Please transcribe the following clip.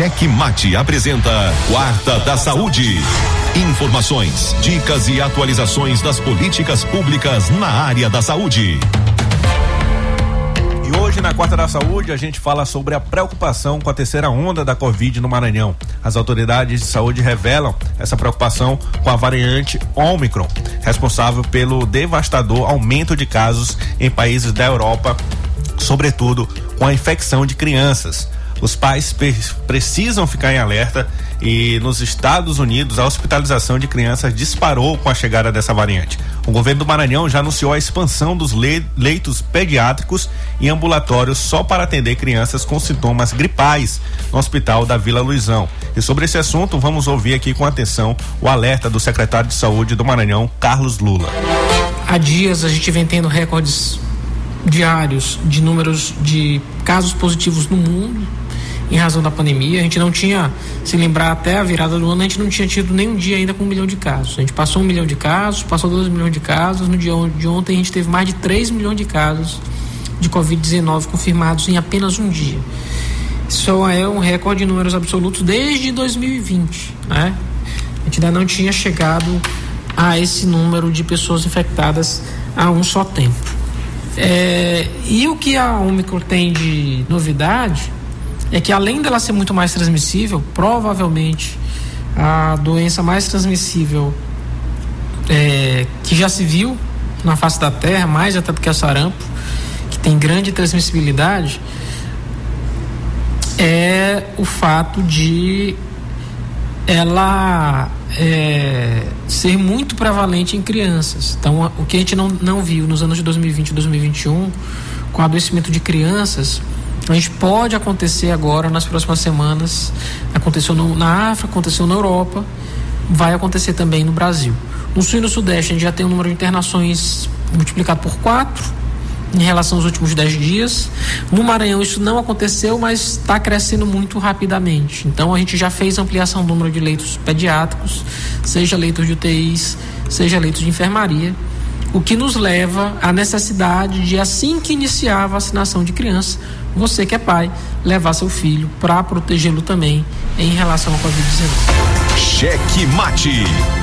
Cheque Mate apresenta Quarta da Saúde. Informações, dicas e atualizações das políticas públicas na área da saúde. E hoje na Quarta da Saúde a gente fala sobre a preocupação com a terceira onda da Covid no Maranhão. As autoridades de saúde revelam essa preocupação com a variante Omicron, responsável pelo devastador aumento de casos em países da Europa, sobretudo com a infecção de crianças. Os pais precisam ficar em alerta e nos Estados Unidos a hospitalização de crianças disparou com a chegada dessa variante. O governo do Maranhão já anunciou a expansão dos leitos pediátricos e ambulatórios só para atender crianças com sintomas gripais no hospital da Vila Luizão. E sobre esse assunto, vamos ouvir aqui com atenção o alerta do secretário de Saúde do Maranhão, Carlos Lula. Há dias a gente vem tendo recordes diários de números de casos positivos no mundo em razão da pandemia. A gente não tinha, se lembrar até a virada do ano, a gente não tinha tido nenhum dia ainda com um milhão de casos. A gente passou um milhão de casos, passou dois milhões de casos. No dia de ontem a gente teve mais de 3 milhões de casos de Covid-19 confirmados em apenas um dia. Isso é um recorde de números absolutos desde 2020, né? A gente ainda não tinha chegado a esse número de pessoas infectadas a um só tempo. É, e o que a Omicron tem de novidade é que além dela ser muito mais transmissível, provavelmente a doença mais transmissível é, que já se viu na face da Terra, mais até do que a sarampo, que tem grande transmissibilidade, é o fato de ela é, ser muito prevalente em crianças. Então, o que a gente não, não viu nos anos de 2020 e 2021, com o adoecimento de crianças, a gente pode acontecer agora nas próximas semanas. Aconteceu no, na África, aconteceu na Europa, vai acontecer também no Brasil. No Sul e no Sudeste a gente já tem um número de internações multiplicado por quatro em relação aos últimos dez dias. No Maranhão isso não aconteceu, mas está crescendo muito rapidamente. Então a gente já fez ampliação do número de leitos pediátricos, seja leitos de UTIs, seja leitos de enfermaria o que nos leva à necessidade de, assim que iniciar a vacinação de criança, você que é pai, levar seu filho para protegê-lo também em relação à Covid-19. Cheque mate.